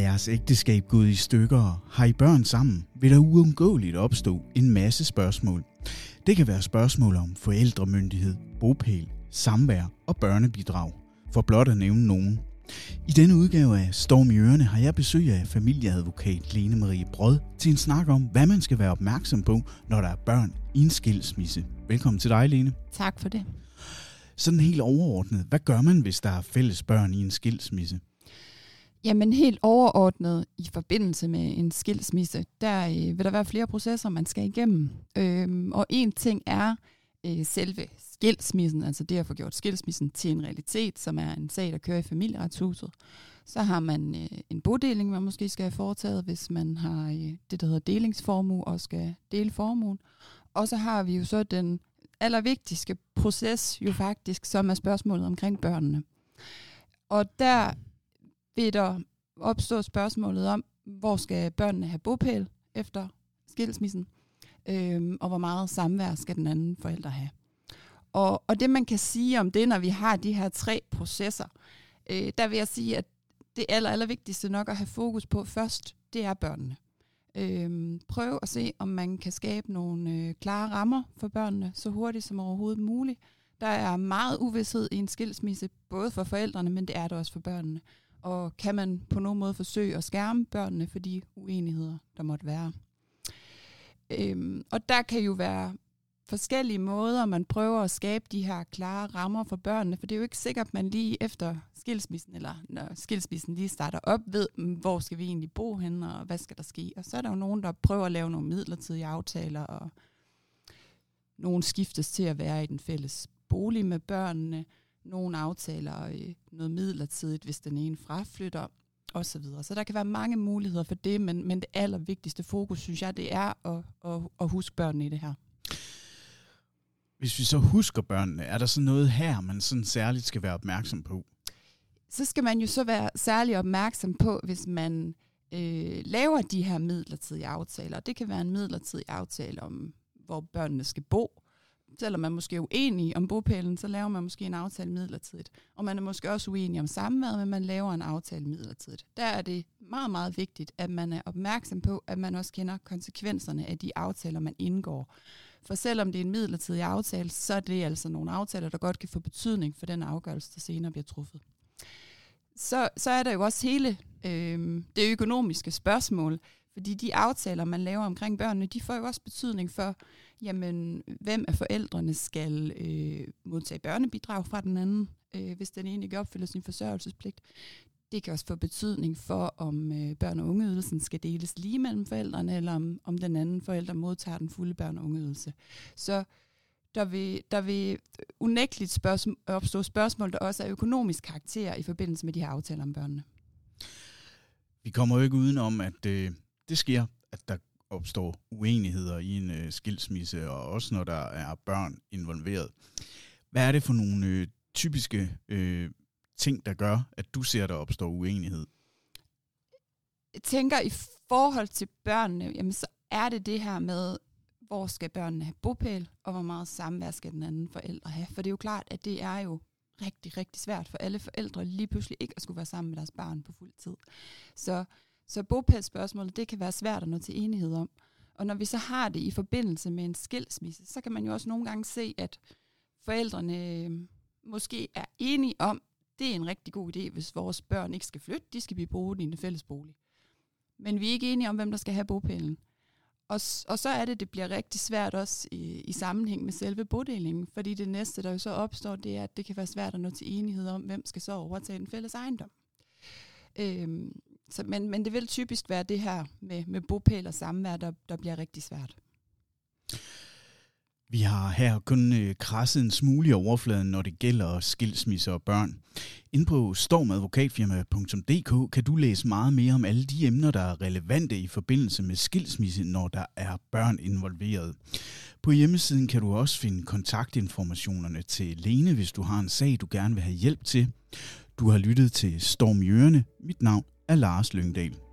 jeres ægteskab gået i stykker, har I børn sammen, vil der uundgåeligt opstå en masse spørgsmål. Det kan være spørgsmål om forældremyndighed, bopæl, samvær og børnebidrag, for blot at nævne nogen. I denne udgave af Storm i Ørene har jeg besøg af familieadvokat Lene Marie Brød til en snak om, hvad man skal være opmærksom på, når der er børn i en skilsmisse. Velkommen til dig, Lene. Tak for det. Sådan helt overordnet, hvad gør man, hvis der er fælles børn i en skilsmisse? Jamen helt overordnet i forbindelse med en skilsmisse, der øh, vil der være flere processer, man skal igennem. Øhm, og en ting er øh, selve skilsmissen, altså det at få gjort skilsmissen til en realitet, som er en sag, der kører i familieretshuset. Så har man øh, en bodeling, man måske skal have foretaget, hvis man har øh, det, der hedder delingsformue og skal dele formuen. Og så har vi jo så den allervigtigste proces jo faktisk, som er spørgsmålet omkring børnene. Og der vil der opstå spørgsmålet om, hvor skal børnene have bopæl efter skilsmissen, øhm, og hvor meget samvær skal den anden forælder have. Og, og det man kan sige om det, når vi har de her tre processer, øh, der vil jeg sige, at det aller, aller vigtigste nok at have fokus på først, det er børnene. Øhm, prøv at se, om man kan skabe nogle øh, klare rammer for børnene, så hurtigt som overhovedet muligt. Der er meget uvidshed i en skilsmisse, både for forældrene, men det er det også for børnene. Og kan man på nogen måde forsøge at skærme børnene for de uenigheder, der måtte være. Øhm, og der kan jo være forskellige måder, man prøver at skabe de her klare rammer for børnene, for det er jo ikke sikkert, at man lige efter skilsmissen, eller når skilsmissen lige starter op, ved, mm, hvor skal vi egentlig bo henne, og hvad skal der ske. Og så er der jo nogen, der prøver at lave nogle midlertidige aftaler, og nogen skiftes til at være i den fælles bolig med børnene, nogle aftaler øh, noget midlertidigt, hvis den ene fraflytter, og så videre. Så der kan være mange muligheder for det, men, men det allervigtigste fokus, synes jeg, det er at, at, at huske børnene i det her. Hvis vi så husker børnene, er der så noget her, man sådan særligt skal være opmærksom på? Så skal man jo så være særlig opmærksom på, hvis man øh, laver de her midlertidige aftaler. Det kan være en midlertidig aftale om, hvor børnene skal bo. Selvom man måske er uenig om bopælen, så laver man måske en aftale midlertidigt. Og man er måske også uenig om samværet, men man laver en aftale midlertidigt. Der er det meget, meget vigtigt, at man er opmærksom på, at man også kender konsekvenserne af de aftaler, man indgår. For selvom det er en midlertidig aftale, så er det altså nogle aftaler, der godt kan få betydning for den afgørelse, der senere bliver truffet. Så, så er der jo også hele øh, det økonomiske spørgsmål, fordi de aftaler, man laver omkring børnene, de får jo også betydning for, jamen, hvem af forældrene skal øh, modtage børnebidrag fra den anden, øh, hvis den ene ikke opfylder sin forsørgelsespligt. Det kan også få betydning for, om øh, børn- og ungeydelsen skal deles lige mellem forældrene, eller om, om den anden forælder modtager den fulde børn- og ungeydelse. Så der vil, der vil unægteligt spørgsmål, opstå spørgsmål, der også er økonomisk karakter i forbindelse med de her aftaler om børnene. Vi kommer jo ikke udenom, at øh, det sker, at der opstår uenigheder i en øh, skilsmisse, og også når der er børn involveret. Hvad er det for nogle øh, typiske øh, ting, der gør, at du ser, der opstår uenighed? Jeg tænker, i forhold til børnene, jamen, så er det det her med, hvor skal børnene have bopæl, og hvor meget samvær skal den anden forælder have. For det er jo klart, at det er jo rigtig, rigtig svært for alle forældre lige pludselig ikke at skulle være sammen med deres barn på fuld tid. Så, så bopælsspørgsmålet, det kan være svært at nå til enighed om. Og når vi så har det i forbindelse med en skilsmisse, så kan man jo også nogle gange se, at forældrene øh, måske er enige om, det er en rigtig god idé, hvis vores børn ikke skal flytte, de skal blive boende i en fælles bolig. Men vi er ikke enige om, hvem der skal have bopælen. Og, og så er det, det bliver rigtig svært også i, i sammenhæng med selve bodelingen, fordi det næste, der jo så opstår, det er, at det kan være svært at nå til enighed om, hvem skal så overtage den fælles ejendom. Øhm, så, men, men det vil typisk være det her med, med bopæl og samvær, der, der bliver rigtig svært. Vi har her kun øh, krasset en smule i overfladen, når det gælder skilsmisser og børn. Inde på stormadvokatfirma.dk kan du læse meget mere om alle de emner, der er relevante i forbindelse med skilsmisse, når der er børn involveret. På hjemmesiden kan du også finde kontaktinformationerne til Lene, hvis du har en sag, du gerne vil have hjælp til. Du har lyttet til Storm Jørne. Mit navn er Lars Lyngdal.